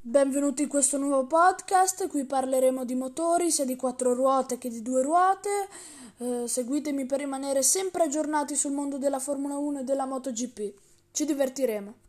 Benvenuti in questo nuovo podcast, qui parleremo di motori sia di quattro ruote che di due ruote. Eh, seguitemi per rimanere sempre aggiornati sul mondo della Formula 1 e della MotoGP. Ci divertiremo.